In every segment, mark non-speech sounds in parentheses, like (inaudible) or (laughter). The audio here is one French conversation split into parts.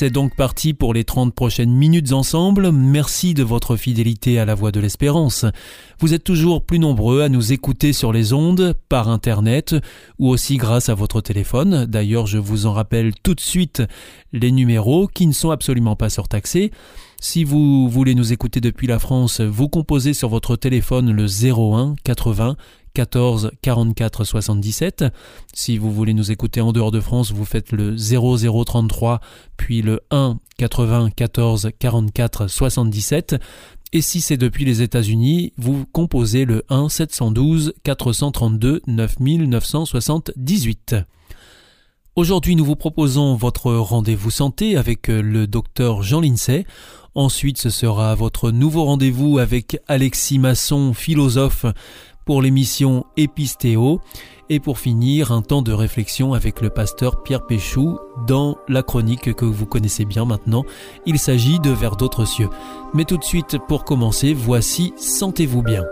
C'est donc parti pour les 30 prochaines minutes ensemble. Merci de votre fidélité à la Voix de l'Espérance. Vous êtes toujours plus nombreux à nous écouter sur les ondes, par Internet ou aussi grâce à votre téléphone. D'ailleurs, je vous en rappelle tout de suite les numéros qui ne sont absolument pas surtaxés. Si vous voulez nous écouter depuis la France, vous composez sur votre téléphone le 01 80 14 44 77. Si vous voulez nous écouter en dehors de France, vous faites le 0033 puis le 1 80 14 44 77. Et si c'est depuis les États-Unis, vous composez le 1 712 432 9978. Aujourd'hui, nous vous proposons votre rendez-vous santé avec le docteur Jean Lincey. Ensuite, ce sera votre nouveau rendez-vous avec Alexis Masson, philosophe pour l'émission Épistéo. Et pour finir, un temps de réflexion avec le pasteur Pierre Péchou dans la chronique que vous connaissez bien maintenant. Il s'agit de Vers d'autres cieux. Mais tout de suite, pour commencer, voici Sentez-vous bien.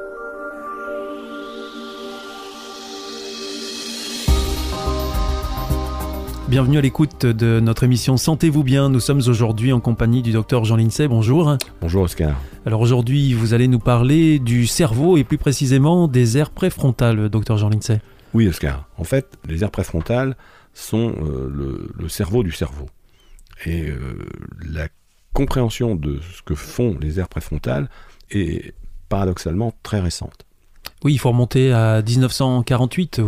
Bienvenue à l'écoute de notre émission Sentez-vous bien. Nous sommes aujourd'hui en compagnie du docteur Jean Lincey. Bonjour. Bonjour Oscar. Alors aujourd'hui, vous allez nous parler du cerveau et plus précisément des aires préfrontales, docteur Jean Lincey. Oui Oscar. En fait, les aires préfrontales sont euh, le, cerveau du cerveau. Et euh, la compréhension de ce que font les aires préfrontales est paradoxalement très récente. Oui, il faut remonter à 1948.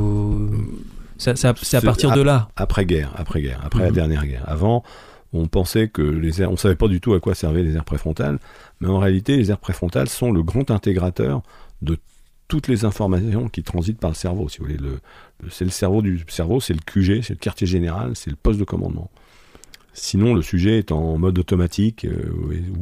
C'est à partir de là. Après-guerre, après-guerre, après, la mhm. dernière guerre. Avant, on pensait que les aires, on savait pas du tout à quoi servaient les aires préfrontales, mais en réalité, les aires préfrontales sont le grand intégrateur de toutes les informations qui transitent par le cerveau. Si vous voulez, le, c'est le cerveau du cerveau, c'est le QG, c'est le quartier général, c'est le poste de commandement. Sinon, le sujet est en mode automatique euh,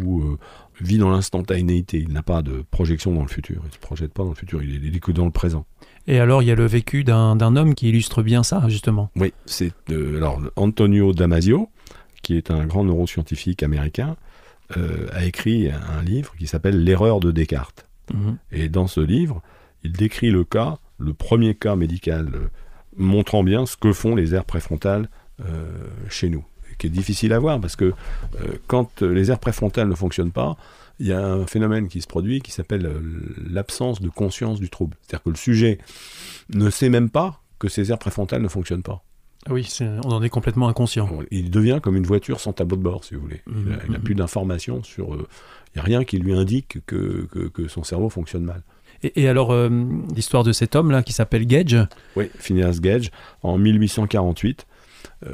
ou euh, vit dans l'instantanéité. Il n'a pas de projection dans le futur. Il ne se projette pas dans le futur. Il est, que dans le présent. Et alors, il y a le vécu d'un homme qui illustre bien ça, justement. Oui, c'est euh, alors Antonio Damasio, qui est un grand neuroscientifique américain, euh, a écrit un livre qui s'appelle L'erreur de Descartes. Mhm. Et dans ce livre, il décrit le cas, le premier cas médical, euh, montrant bien ce que font les aires préfrontales chez nous, qui est difficile à voir parce que quand les aires préfrontales ne fonctionnent pas, il y a un phénomène qui se produit qui s'appelle euh, l'absence de conscience du trouble. C'est-à-dire que le sujet ne sait même pas que ses aires préfrontales ne fonctionnent pas. Ah oui, on en est complètement inconscient. Il devient comme une voiture sans tableau de bord, si vous voulez. il n'a mhm. plus d'informations sur... Euh, il n'y a rien qui lui indique que, que, son cerveau fonctionne mal. Et, alors, euh, l'histoire de cet homme-là qui s'appelle Gage? Oui, Phineas Gage, en 1848.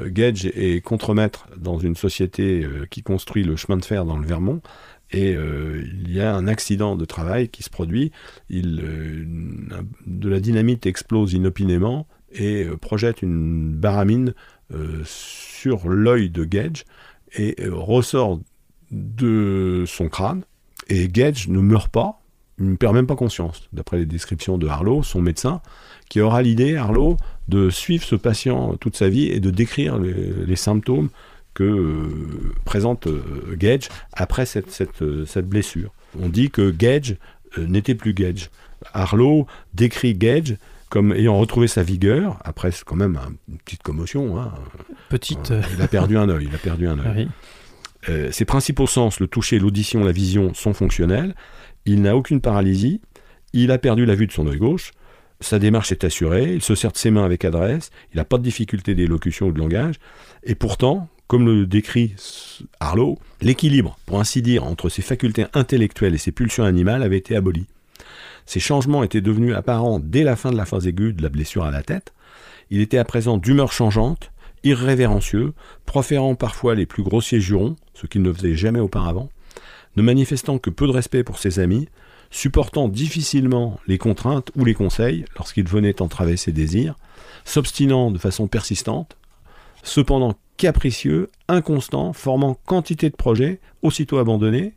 Gage est contremaître dans une société qui construit le chemin de fer dans le Vermont et euh, il y a un accident de travail qui se produit. Il, euh, de la dynamite explose inopinément et euh, projette une baramine sur l'œil de Gage et ressort de son crâne. Et Gage ne meurt pas, il ne perd même pas conscience, d'après les descriptions de Harlow, son médecin, qui aura l'idée, Harlow, de suivre ce patient toute sa vie et de décrire les symptômes que euh, présente euh, Gage après cette, euh, cette, blessure. On dit que Gage n'était plus Gage. Harlow décrit Gage comme ayant retrouvé sa vigueur, après quand même une petite commotion. Hein. Petite. il a perdu un œil. Il a perdu un (laughs) œil. ses principaux sens, le toucher, l'audition, la vision, sont fonctionnels. Il n'a aucune paralysie. Il a perdu la vue de son œil gauche. Sa démarche est assurée. Il se sert de ses mains avec adresse. Il n'a pas de difficulté d'élocution ou de langage. Et pourtant, comme le décrit Harlow, l'équilibre, pour ainsi dire, entre ses facultés intellectuelles et ses pulsions animales avait été aboli. Ces changements étaient devenus apparents dès la fin de la phase aiguë de la blessure à la tête. Il était à présent d'humeur changeante, irrévérencieux, proférant parfois les plus grossiers jurons, ce qu'il ne faisait jamais auparavant, ne manifestant que peu de respect pour ses amis, supportant difficilement les contraintes ou les conseils lorsqu'il venait entraver ses désirs, s'obstinant de façon persistante, cependant capricieux, inconstant, formant quantité de projets, aussitôt abandonnés,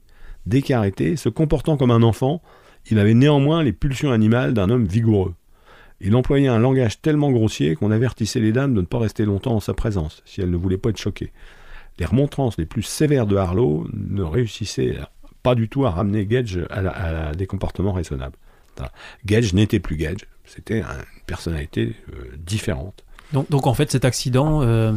qu'arrêté, se comportant comme un enfant, il avait néanmoins les pulsions animales d'un homme vigoureux. Il employait un langage tellement grossier qu'on avertissait les dames de ne pas rester longtemps en sa présence, si elles ne voulaient pas être choquées. Les remontrances les plus sévères de Harlow ne réussissaient pas du tout à ramener Gage à, des comportements raisonnables. Gage n'était plus Gage, c'était une personnalité euh, différente. Donc, donc, en fait, cet accident euh,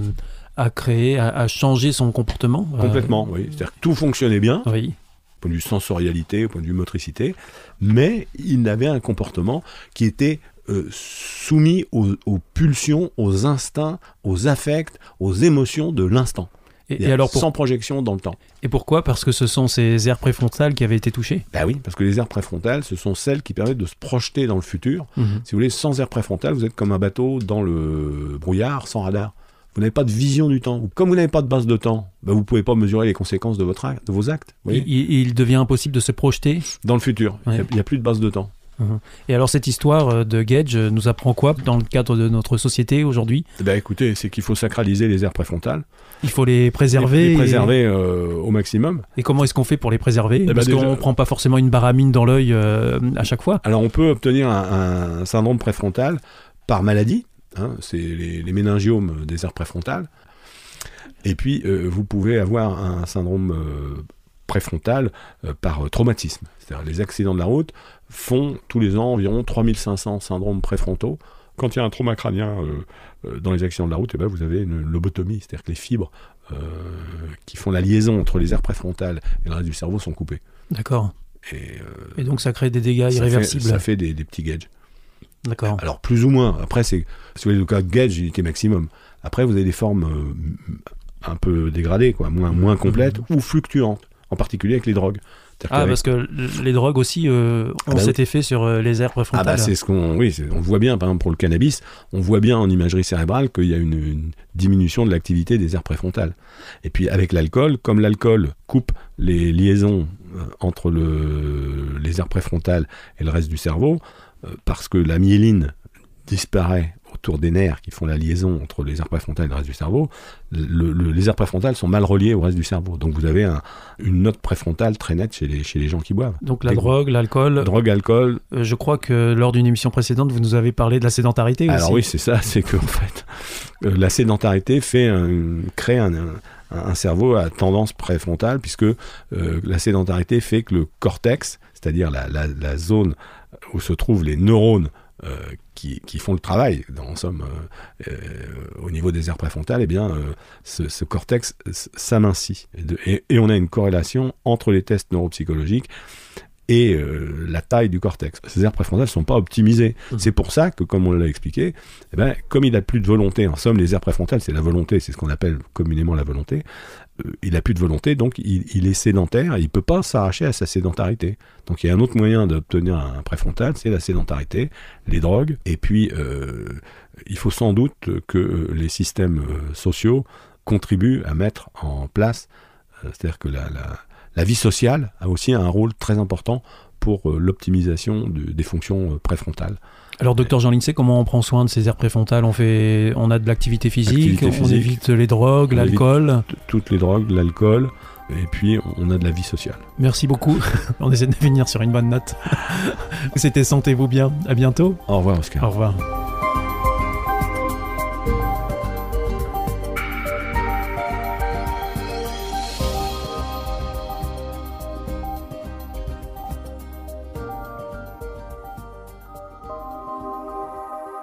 a créé, a, changé son comportement euh, Complètement, oui. C'est-à-dire que tout fonctionnait bien. Oui au point de vue sensorialité, au point de vue motricité, mais il avait un comportement qui était euh, soumis aux, pulsions, aux instincts, aux affects, aux émotions de l'instant. Et, alors sans projection dans le temps. Et pourquoi? Parce que ce sont ces aires préfrontales qui avaient été touchées? Ben oui, parce que les aires préfrontales, ce sont celles qui permettent de se projeter dans le futur. Mhm. Si vous voulez, sans aires préfrontales, vous êtes comme un bateau dans le brouillard, sans radar. Vous n'avez pas de vision du temps. Comme vous n'avez pas de base de temps, ben vous ne pouvez pas mesurer les conséquences de, votre de vos actes. il, devient impossible de se projeter Dans le futur. Il n'y a, plus de base de temps. Uh-huh. Et alors cette histoire euh, de Gage euh, nous apprend quoi dans le cadre de notre société aujourd'hui? Eh ben Écoutez, c'est qu'il faut sacraliser les aires préfrontales. Il faut les préserver. Les, préserver euh, au maximum. Et comment est-ce qu'on fait pour les préserver eh ben, Parce qu'on ne prend pas forcément une baramine dans l'œil à chaque fois. Alors on peut obtenir un, syndrome préfrontal par maladie. Hein, c'est les, méningiomes des aires préfrontales. Et puis, vous pouvez avoir un syndrome préfrontal par traumatisme. C'est-à-dire les accidents de la route font tous les ans environ 3500 syndromes préfrontaux. Quand il y a un trauma crânien euh, euh, dans les accidents de la route, eh ben, vous avez une lobotomie, c'est-à-dire que les fibres euh, qui font la liaison entre les aires préfrontales et le reste du cerveau sont coupées. D'accord. Et, donc ça crée des dégâts irréversibles. ça fait des, petits gages. D'accord. Alors plus ou moins. Après, c'est si vous voulez le cas gauge, unité maximum. Après, vous avez des formes un peu dégradées, quoi, moins, moins complètes mmh. ou fluctuantes, en particulier avec les drogues. Ah, parce que les drogues aussi euh, ah ont bah cet effet sur euh, les aires préfrontales. Ah bah c'est ce qu'on, oui, on voit bien, par exemple pour le cannabis, on voit bien en imagerie cérébrale qu'il y a une, diminution de l'activité des aires préfrontales. Et puis avec l'alcool, comme l'alcool coupe les liaisons euh, entre le, les aires préfrontales et le reste du cerveau, parce que la myéline disparaît autour des nerfs qui font la liaison entre les aires préfrontales et le reste du cerveau, les aires préfrontales sont mal reliées au reste du cerveau. Donc vous avez une note préfrontale très nette chez les, chez les gens qui boivent. Donc la drogue, l'alcool. Drogue, alcool. Euh, je crois que lors d'une émission précédente, vous nous avez parlé de la sédentarité aussi. Alors oui, c'est ça, c'est que en fait, euh, la sédentarité fait crée un, cerveau à tendance préfrontale, puisque euh, la sédentarité fait que le cortex, c'est-à-dire la, la, zone où se trouvent les neurones euh, qui, font le travail, en somme, euh, euh, au niveau des aires préfrontales, eh bien, ce, cortex s'amincit. Et, et, on a une corrélation entre les tests neuropsychologiques et la taille du cortex. Ces aires préfrontales ne sont pas optimisées. Mmh. C'est pour ça que, comme on l'a expliqué, eh ben, comme il n'a plus de volonté, en somme, les aires préfrontales, c'est la volonté, c'est ce qu'on appelle communément la volonté, euh, il n'a plus de volonté, donc il, est sédentaire et il ne peut pas s'arracher à sa sédentarité. Donc il y a un autre moyen d'obtenir un préfrontal, c'est la sédentarité, les drogues, et puis euh, il faut sans doute que les systèmes euh, sociaux contribuent à mettre en place, c'est-à-dire que la, vie sociale a aussi un rôle très important pour l'optimisation des fonctions préfrontales. Alors, docteur Jean Lincey, comment on prend soin de ces aires préfrontales? On, fait, on a de l'activité physique, on évite les drogues, l'alcool Toutes les drogues, l'alcool, et puis on a de la vie sociale. Merci beaucoup. (laughs) on essaie de venir sur une bonne note. (laughs) C'était Sentez-vous bien. À bientôt. Au revoir, Oscar. Au revoir.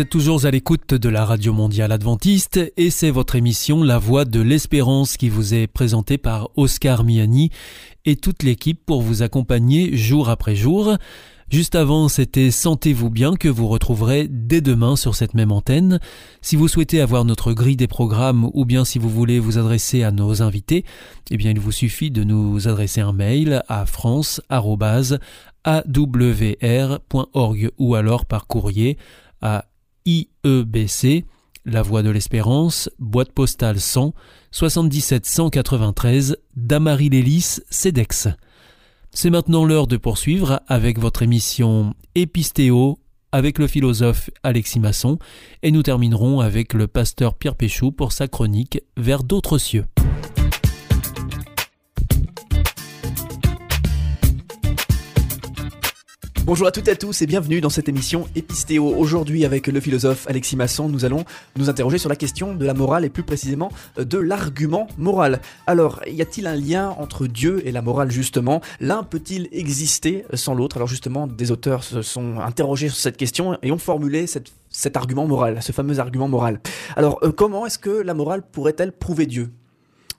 Vous êtes toujours à l'écoute de la Radio Mondiale Adventiste et c'est votre émission La Voix de l'Espérance qui vous est présentée par Oscar Miani et toute l'équipe pour vous accompagner jour après jour. Juste avant, c'était Sentez-vous bien que vous retrouverez dès demain sur cette même antenne. Si vous souhaitez avoir notre grille des programmes ou bien si vous voulez vous adresser à nos invités, eh bien il vous suffit de nous adresser un mail à france@ awr.org ou alors par courrier à IEBC, La Voie de l'Espérance, boîte postale 100 77 193 Damary-Lélis, CEDEX. C'est maintenant l'heure de poursuivre avec votre émission Épistéo avec le philosophe Alexis Masson et nous terminerons avec le pasteur Pierre Péchou pour sa chronique Vers d'autres cieux. Bonjour à toutes et à tous et bienvenue dans cette émission Épistéo. Aujourd'hui avec le philosophe Alexis Masson, nous allons nous interroger sur la question de la morale et plus précisément euh, de l'argument moral. Alors, y a-t-il un lien entre Dieu et la morale justement? L'un peut-il exister sans l'autre? Alors justement, des auteurs se sont interrogés sur cette question et ont formulé cet argument moral, ce fameux argument moral. Alors, euh, comment est-ce que la morale pourrait-elle prouver Dieu?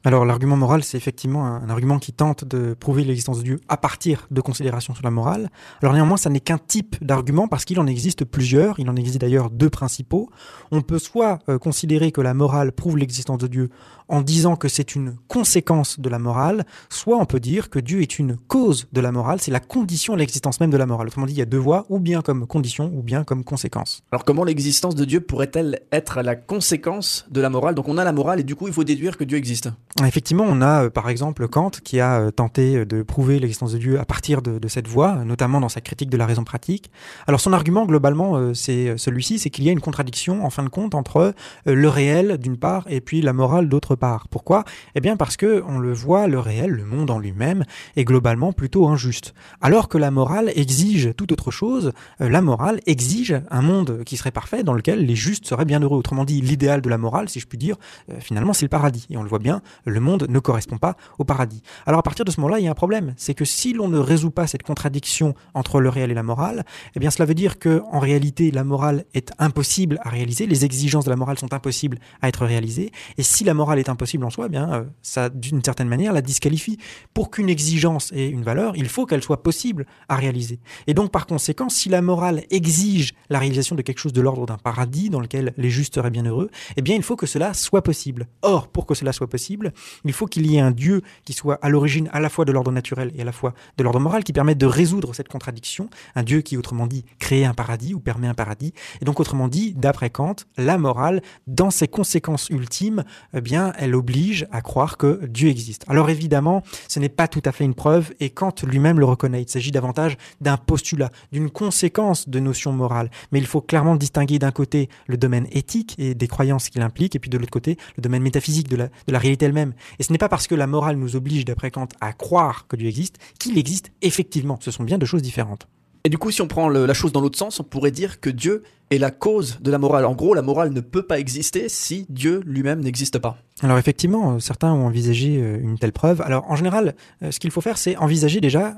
Alors l'argument moral, c'est effectivement un, argument qui tente de prouver l'existence de Dieu à partir de considérations sur la morale. Alors néanmoins, ça n'est qu'un type d'argument parce qu'il en existe plusieurs, il en existe d'ailleurs deux principaux. On peut soit euh, considérer que la morale prouve l'existence de Dieu en disant que c'est une conséquence de la morale, soit on peut dire que Dieu est une cause de la morale, c'est la condition de l'existence même de la morale. Autrement dit, il y a deux voies, ou bien comme condition, ou bien comme conséquence. Alors comment l'existence de Dieu pourrait-elle être la conséquence de la morale? Donc on a la morale et du coup il faut déduire que Dieu existe. Effectivement, on a euh, par exemple Kant qui a euh, tenté euh, de prouver l'existence de Dieu à partir de, cette voie, notamment dans sa critique de la raison pratique. Alors son argument globalement, c'est celui-ci, c'est qu'il y a une contradiction en fin de compte entre le réel d'une part et puis la morale d'autre part. Pourquoi? Eh bien parce que on le voit, le réel, le monde en lui-même est globalement plutôt injuste. Alors que la morale exige tout autre chose, euh, la morale exige un monde qui serait parfait dans lequel les justes seraient bien heureux. Autrement dit, l'idéal de la morale, si je puis dire, euh, finalement c'est le paradis. Et on le voit bien, le monde ne correspond pas au paradis. Alors à partir de ce moment-là, il y a un problème, c'est que si l'on ne résout pas cette contradiction entre le réel et la morale, eh bien cela veut dire que en réalité la morale est impossible à réaliser, les exigences de la morale sont impossibles à être réalisées, et si la morale est impossible en soi, eh bien, euh, ça, d'une certaine manière, la disqualifie. Pour qu'une exigence ait une valeur, il faut qu'elle soit possible à réaliser. Et donc, par conséquent, si la morale exige la réalisation de quelque chose de l'ordre d'un paradis dans lequel les justes seraient bien heureux, eh bien, il faut que cela soit possible. Or, pour que cela soit possible, il faut qu'il y ait un Dieu qui soit à l'origine à la fois de l'ordre naturel et à la fois de l'ordre moral, qui permette de résoudre cette contradiction. Un Dieu qui, autrement dit, crée un paradis ou permet un paradis. Et donc, autrement dit, d'après Kant, la morale, dans ses conséquences ultimes, eh bien, elle oblige à croire que Dieu existe. Alors évidemment, ce n'est pas tout à fait une preuve et Kant lui-même le reconnaît. Il s'agit davantage d'un postulat, d'une conséquence de notions morales. Mais il faut clairement distinguer d'un côté le domaine éthique et des croyances qu'il implique et puis de l'autre côté le domaine métaphysique de la, réalité elle-même. Et ce n'est pas parce que la morale nous oblige, d'après Kant, à croire que Dieu existe qu'il existe effectivement. Ce sont bien deux choses différentes. Et du coup, si on prend la chose dans l'autre sens, on pourrait dire que Dieu est la cause de la morale. En gros, la morale ne peut pas exister si Dieu lui-même n'existe pas. Alors effectivement, euh, certains ont envisagé euh, une telle preuve. Alors en général, euh, ce qu'il faut faire, c'est envisager déjà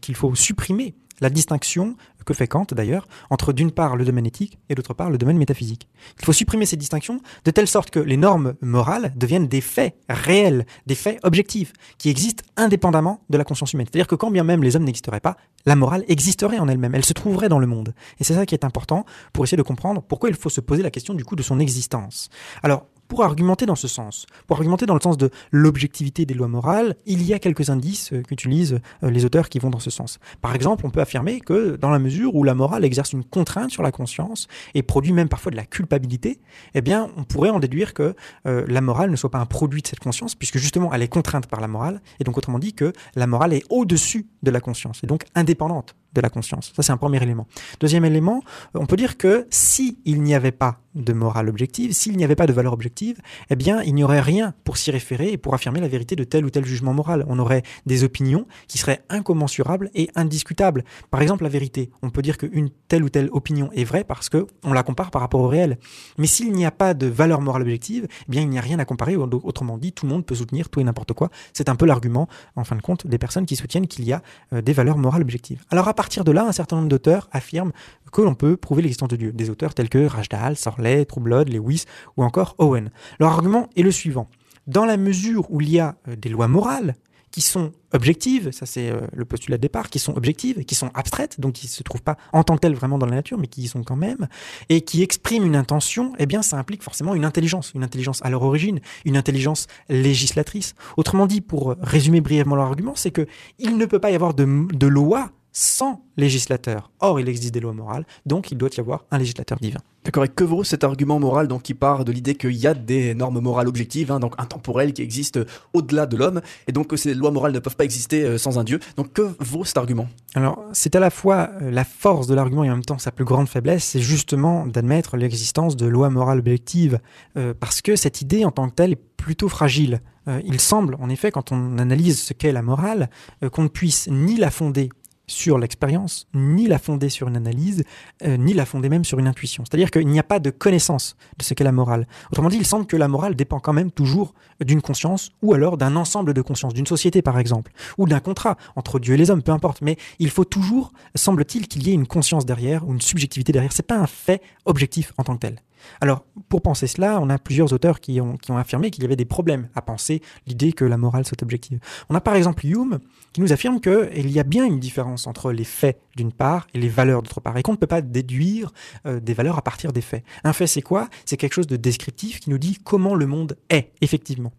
qu'il faut supprimer la distinction que fait Kant d'ailleurs entre d'une part le domaine éthique et d'autre part le domaine métaphysique. Il faut supprimer ces distinctions de telle sorte que les normes morales deviennent des faits réels, des faits objectifs, qui existent indépendamment de la conscience humaine. C'est-à-dire que quand bien même les hommes n'existeraient pas, la morale existerait en elle-même, elle se trouverait dans le monde. Et c'est ça qui est important pour essayer de comprendre pourquoi il faut se poser la question du coup de son existence. Alors, pour argumenter dans ce sens, pour argumenter dans le sens de l'objectivité des lois morales, il y a quelques indices euh, qu'utilisent euh, les auteurs qui vont dans ce sens. Par exemple, on peut affirmer que dans la mesure où la morale exerce une contrainte sur la conscience et produit même parfois de la culpabilité, eh bien, on pourrait en déduire que euh, la morale ne soit pas un produit de cette conscience, puisque justement elle est contrainte par la morale, et donc autrement dit que la morale est au-dessus de la conscience, et donc indépendante de la conscience. Ça, c'est un premier élément. Deuxième élément, on peut dire que si il n'y avait pas de morale objective, s'il n'y avait pas de valeur objective, eh bien, il n'y aurait rien pour s'y référer et pour affirmer la vérité de tel ou tel jugement moral. On aurait des opinions qui seraient incommensurables et indiscutables. Par exemple, la vérité. On peut dire qu'une telle ou telle opinion est vraie parce que on la compare par rapport au réel. Mais s'il n'y a pas de valeur morale objective, eh bien, il n'y a rien à comparer. Autrement dit, tout le monde peut soutenir tout et n'importe quoi. C'est un peu l'argument, en fin de compte, des personnes qui soutiennent qu'il y a euh, des valeurs morales objectives. Alors, à partir de là, un certain nombre d'auteurs affirment que l'on peut prouver l'existence de Dieu. Des auteurs tels que Rajdal, Sorley, Troublod, Lewis ou encore Owen. Leur argument est le suivant. Dans la mesure où il y a euh, des lois morales qui sont objectives, ça c'est euh, le postulat de départ, qui sont objectives, qui sont abstraites, donc qui ne se trouvent pas en tant que telles vraiment dans la nature, mais qui y sont quand même, et qui expriment une intention, eh bien ça implique forcément une intelligence, une intelligence à leur origine, une intelligence législatrice. Autrement dit, pour résumer brièvement leur argument, c'est que il ne peut pas y avoir de, de loi sans législateur. Or, il existe des lois morales, donc il doit y avoir un législateur divin. D'accord, et que vaut cet argument moral donc, qui part de l'idée qu'il y a des normes morales objectives, hein, donc intemporelles, qui existent au-delà de l'homme, et donc que ces lois morales ne peuvent pas exister euh, sans un Dieu. Donc que vaut cet argument? Alors, c'est à la fois euh, la force de l'argument et en même temps sa plus grande faiblesse, c'est justement d'admettre l'existence de lois morales objectives, euh, parce que cette idée en tant que telle est plutôt fragile. il semble, en effet, quand on analyse ce qu'est la morale, qu'on ne puisse ni la fonder sur l'expérience, ni la fonder sur une analyse, euh, ni la fonder même sur une intuition. C'est-à-dire qu'il n'y a pas de connaissance de ce qu'est la morale. Autrement dit, il semble que la morale dépend quand même toujours d'une conscience, ou alors d'un ensemble de consciences, d'une société par exemple, ou d'un contrat entre Dieu et les hommes, peu importe. Mais il faut toujours, semble-t-il, qu'il y ait une conscience derrière, ou une subjectivité derrière. C'est pas un fait objectif en tant que tel. Alors, pour penser cela, on a plusieurs auteurs qui ont, affirmé qu'il y avait des problèmes à penser l'idée que la morale soit objective. On a par exemple Hume qui nous affirme qu'il y a bien une différence entre les faits d'une part et les valeurs d'autre part, et qu'on ne peut pas déduire euh, des valeurs à partir des faits. Un fait, c'est quoi? C'est quelque chose de descriptif qui nous dit comment le monde est, effectivement.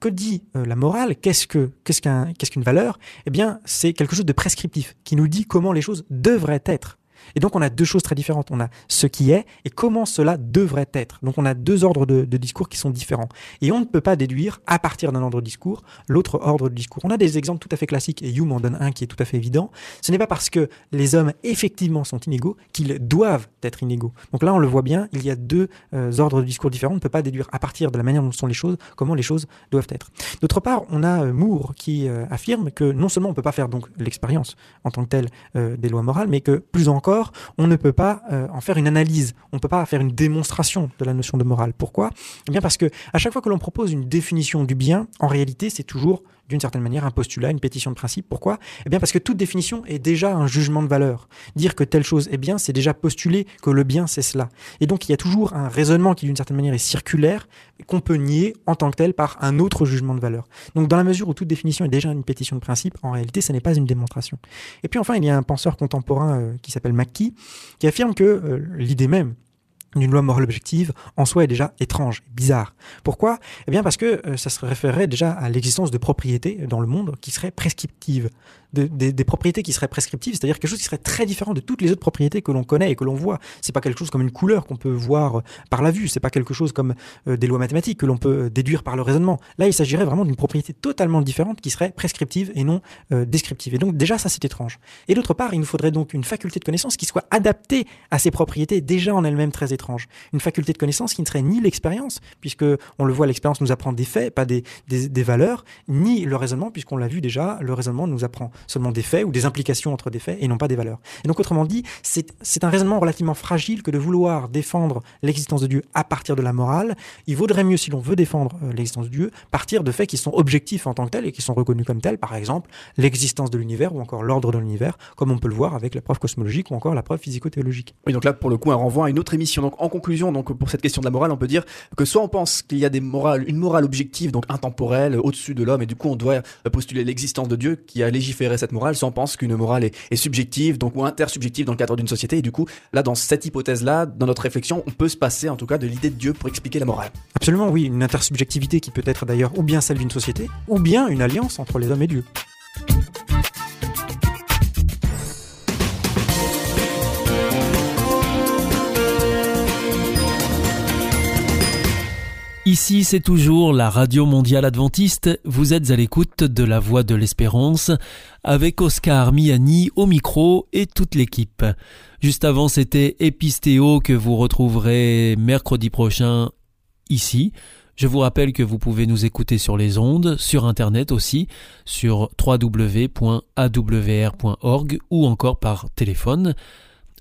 Que dit euh, la morale? Qu'est-ce que qu'est-ce qu'une valeur? Eh bien, c'est quelque chose de prescriptif qui nous dit comment les choses devraient être. Et donc on a deux choses très différentes. On a ce qui est et comment cela devrait être. Donc on a deux ordres de, discours qui sont différents. Et on ne peut pas déduire à partir d'un ordre de discours l'autre ordre de discours. On a des exemples tout à fait classiques et Hume en donne un qui est tout à fait évident. Ce n'est pas parce que les hommes effectivement sont inégaux qu'ils doivent être inégaux. Donc là on le voit bien, il y a deux euh, ordres de discours différents. On ne peut pas déduire à partir de la manière dont sont les choses comment les choses doivent être. D'autre part, on a euh, Moore qui euh, affirme que non seulement on ne peut pas faire donc l'expérience en tant que telle des lois morales, mais que plus encore on ne peut pas euh, en faire une analyse, on ne peut pas faire une démonstration de la notion de morale. Pourquoi? Eh bien parce que à chaque fois que l'on propose une définition du bien, en réalité, c'est toujours d'une certaine manière un postulat, une pétition de principe. Pourquoi? Eh bien parce que toute définition est déjà un jugement de valeur. Dire que telle chose est bien, c'est déjà postuler que le bien c'est cela. Et donc il y a toujours un raisonnement qui d'une certaine manière est circulaire, qu'on peut nier en tant que tel par un autre jugement de valeur. Donc dans la mesure où toute définition est déjà une pétition de principe, en réalité ce n'est pas une démonstration. Et puis enfin il y a un penseur contemporain euh, qui s'appelle Mackie, qui affirme que euh, l'idée même d'une loi morale objective en soi est déjà étrange, bizarre. Pourquoi? Eh bien parce que euh, ça se référerait déjà à l'existence de propriétés dans le monde qui seraient prescriptives des propriétés qui seraient prescriptives, c'est-à-dire quelque chose qui serait très différent de toutes les autres propriétés que l'on connaît et que l'on voit. C'est pas quelque chose comme une couleur qu'on peut voir par la vue, c'est pas quelque chose comme euh, des lois mathématiques que l'on peut déduire par le raisonnement. Là, il s'agirait vraiment d'une propriété totalement différente qui serait prescriptive et non euh, descriptive. Et donc déjà, ça c'est étrange. Et d'autre part, il nous faudrait donc une faculté de connaissance qui soit adaptée à ces propriétés déjà en elles-mêmes très étranges. Une faculté de connaissance qui ne serait ni l'expérience, puisque on le voit, l'expérience nous apprend des faits, pas des, des, des valeurs, ni le raisonnement, puisqu'on l'a vu déjà, le raisonnement nous apprend seulement des faits ou des implications entre des faits et non pas des valeurs. Et donc autrement dit, c'est un raisonnement relativement fragile que de vouloir défendre l'existence de Dieu à partir de la morale. Il vaudrait mieux, si l'on veut défendre euh, l'existence de Dieu, partir de faits qui sont objectifs en tant que tels et qui sont reconnus comme tels, par exemple l'existence de l'univers ou encore l'ordre de l'univers, comme on peut le voir avec la preuve cosmologique ou encore la preuve physico-théologique. Oui, donc là, pour le coup, un renvoi à une autre émission. Donc en conclusion, donc pour cette question de la morale, on peut dire que soit on pense qu'il y a des morales, une morale objective, donc intemporelle, au-dessus de l'homme, et du coup on doit postuler l'existence de Dieu qui a légiféré cette morale morale, on pense qu'une morale est, subjective, donc ou intersubjective dans le cadre d'une société. Et du coup, là, dans cette hypothèse-là, dans notre réflexion, on peut se passer en tout cas de l'idée de Dieu pour expliquer la morale. Absolument, oui, une intersubjectivité qui peut être d'ailleurs ou bien celle d'une société, ou bien une alliance entre les hommes et Dieu. Ici, c'est toujours la Radio Mondiale Adventiste. Vous êtes à l'écoute de la Voix de l'Espérance avec Oscar Miani au micro et toute l'équipe. Juste avant, c'était Epistéo que vous retrouverez mercredi prochain ici. Je vous rappelle que vous pouvez nous écouter sur les ondes, sur Internet aussi, sur www.awr.org ou encore par téléphone.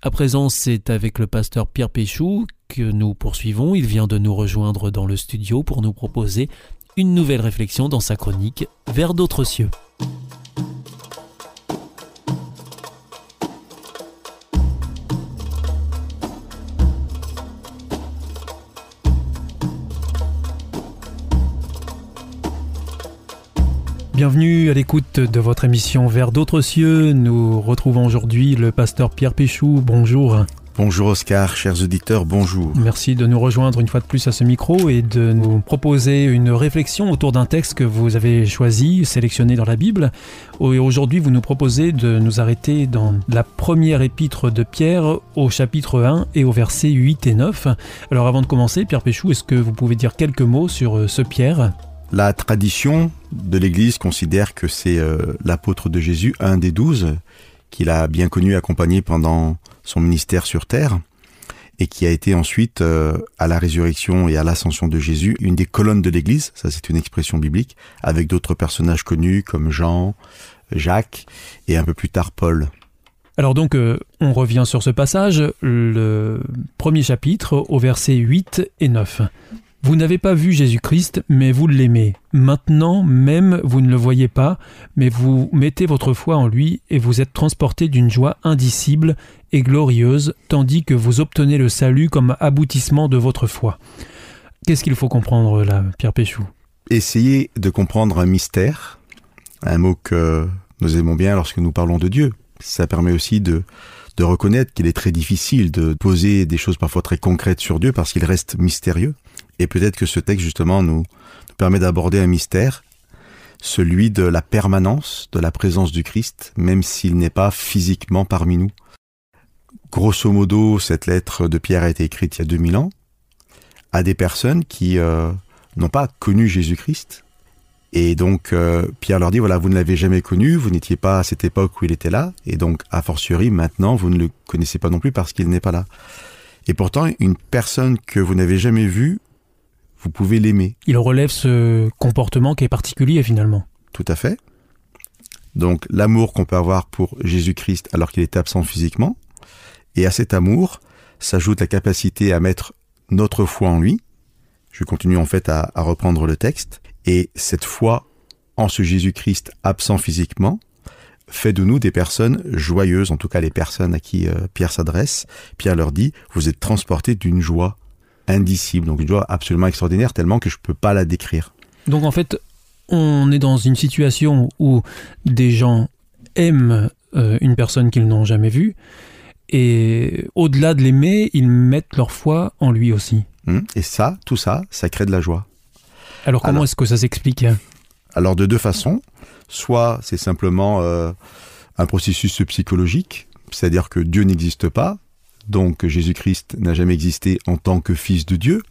À présent, c'est avec le pasteur Pierre Péchou que nous poursuivons. Il vient de nous rejoindre dans le studio pour nous proposer une nouvelle réflexion dans sa chronique Vers d'autres cieux. Bienvenue à l'écoute de votre émission Vers d'autres cieux. Nous retrouvons aujourd'hui le pasteur Pierre Péchou. Bonjour. Bonjour Oscar, chers auditeurs, bonjour. Merci de nous rejoindre une fois de plus à ce micro et de nous proposer une réflexion autour d'un texte que vous avez choisi, sélectionné dans la Bible. Et aujourd'hui, vous nous proposez de nous arrêter dans la première épître de Pierre au chapitre 1 et au verset 8 et 9. Alors avant de commencer, Pierre Péchou, est-ce que vous pouvez dire quelques mots sur euh, ce Pierre? La tradition de l'Église considère que c'est euh, l'apôtre de Jésus, un des douze, qu'il a bien connu, accompagné pendant son ministère sur terre, et qui a été ensuite, euh, à la résurrection et à l'ascension de Jésus, une des colonnes de l'Église, ça c'est une expression biblique, avec d'autres personnages connus comme Jean, Jacques, et un peu plus tard Paul. Alors donc, euh, on revient sur ce passage, le premier chapitre, au verset 8 et 9. Vous n'avez pas vu Jésus-Christ, mais vous l'aimez. Maintenant même, vous ne le voyez pas, mais vous mettez votre foi en lui et vous êtes transporté d'une joie indicible et glorieuse, tandis que vous obtenez le salut comme aboutissement de votre foi. Qu'est-ce qu'il faut comprendre là, Pierre Péchou? Essayez de comprendre un mystère, un mot que nous aimons bien lorsque nous parlons de Dieu. Ça permet aussi de, de reconnaître qu'il est très difficile de poser des choses parfois très concrètes sur Dieu parce qu'il reste mystérieux. Et peut-être que ce texte, justement, nous, permet d'aborder un mystère, celui de la permanence de la présence du Christ, même s'il n'est pas physiquement parmi nous. Grosso modo, cette lettre de Pierre a été écrite il y a 2000 ans à des personnes qui euh, n'ont pas connu Jésus-Christ. Et donc, euh, Pierre leur dit, voilà, vous ne l'avez jamais connu, vous n'étiez pas à cette époque où il était là, et donc, a fortiori, maintenant, vous ne le connaissez pas non plus parce qu'il n'est pas là. Et pourtant, une personne que vous n'avez jamais vue vous pouvez l'aimer. Il relève ce comportement qui est particulier finalement. Tout à fait. Donc l'amour qu'on peut avoir pour Jésus-Christ alors qu'il est absent physiquement, et à cet amour s'ajoute la capacité à mettre notre foi en lui. Je continue en fait à, reprendre le texte. Et cette foi en ce Jésus-Christ absent physiquement fait de nous des personnes joyeuses, en tout cas les personnes à qui euh, Pierre s'adresse. Pierre leur dit, vous êtes transportés d'une joie indicible, donc une joie absolument extraordinaire, tellement que je ne peux pas la décrire. Donc en fait, on est dans une situation où des gens aiment euh, une personne qu'ils n'ont jamais vue, et au-delà de l'aimer, ils mettent leur foi en lui aussi. Hum, et ça, tout ça, ça crée de la joie. Alors comment est-ce que ça s'explique Alors de deux façons. Soit c'est simplement euh, un processus psychologique, c'est-à-dire que Dieu n'existe pas, donc Jésus-Christ n'a jamais existé en tant que fils de Dieu.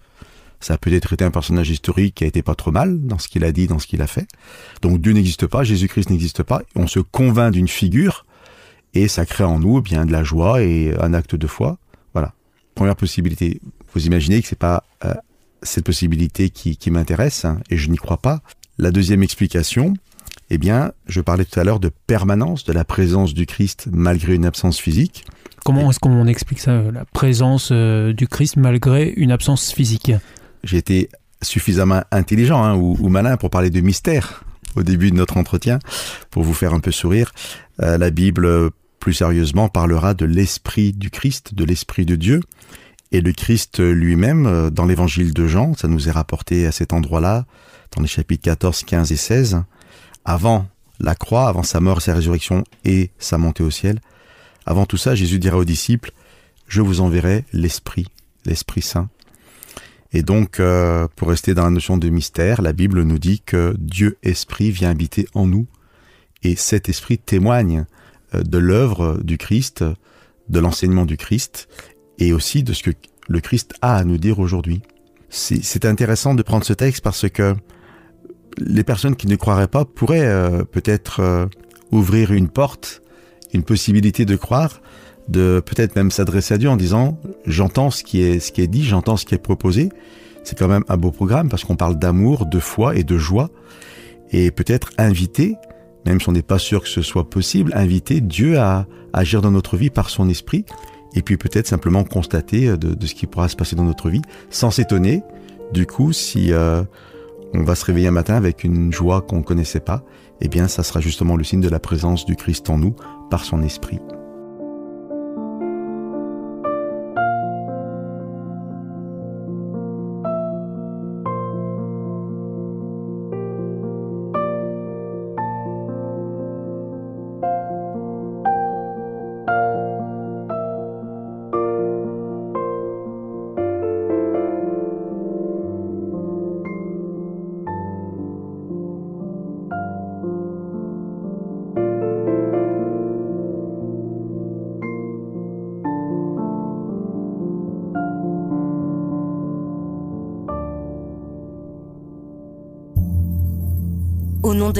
Ça a peut-être été un personnage historique qui a été pas trop mal dans ce qu'il a dit, dans ce qu'il a fait. Donc Dieu n'existe pas, Jésus-Christ n'existe pas. On se convainc d'une figure et ça crée en nous eh bien de la joie et un acte de foi. Voilà. Première possibilité. Vous imaginez que c'est pas euh, cette possibilité qui, m'intéresse hein, et je n'y crois pas. La deuxième explication, eh bien, je parlais tout à l'heure de permanence de la présence du Christ malgré une absence physique. Comment est-ce qu'on explique ça, la présence euh, du Christ malgré une absence physique? J'ai été suffisamment intelligent hein, ou, malin pour parler de mystère au début de notre entretien, pour vous faire un peu sourire. Euh, la Bible, plus sérieusement, parlera de l'Esprit du Christ, de l'Esprit de Dieu. Et le Christ lui-même, euh, dans l'évangile de Jean, ça nous est rapporté à cet endroit-là, dans les chapitres 14, 15 et 16, avant la croix, avant sa mort, sa résurrection et sa montée au ciel, avant tout ça, Jésus dira aux disciples, je vous enverrai l'Esprit, l'Esprit Saint. Et donc, euh, pour rester dans la notion de mystère, la Bible nous dit que Dieu Esprit vient habiter en nous. Et cet Esprit témoigne euh, de l'œuvre du Christ, de l'enseignement du Christ, et aussi de ce que le Christ a à nous dire aujourd'hui. C'est intéressant de prendre ce texte parce que les personnes qui ne croiraient pas pourraient euh, peut-être ouvrir une porte une possibilité de croire, de peut-être même s'adresser à Dieu en disant j'entends ce qui est ce qui est dit, j'entends ce qui est proposé. C'est quand même un beau programme parce qu'on parle d'amour, de foi et de joie. Et peut-être inviter, même si on n'est pas sûr que ce soit possible, inviter Dieu à, agir dans notre vie par son esprit. Et puis peut-être simplement constater de, ce qui pourra se passer dans notre vie sans s'étonner. Du coup si euh, on va se réveiller un matin avec une joie qu'on ne connaissait pas, eh bien ça sera justement le signe de la présence du Christ en nous par son esprit.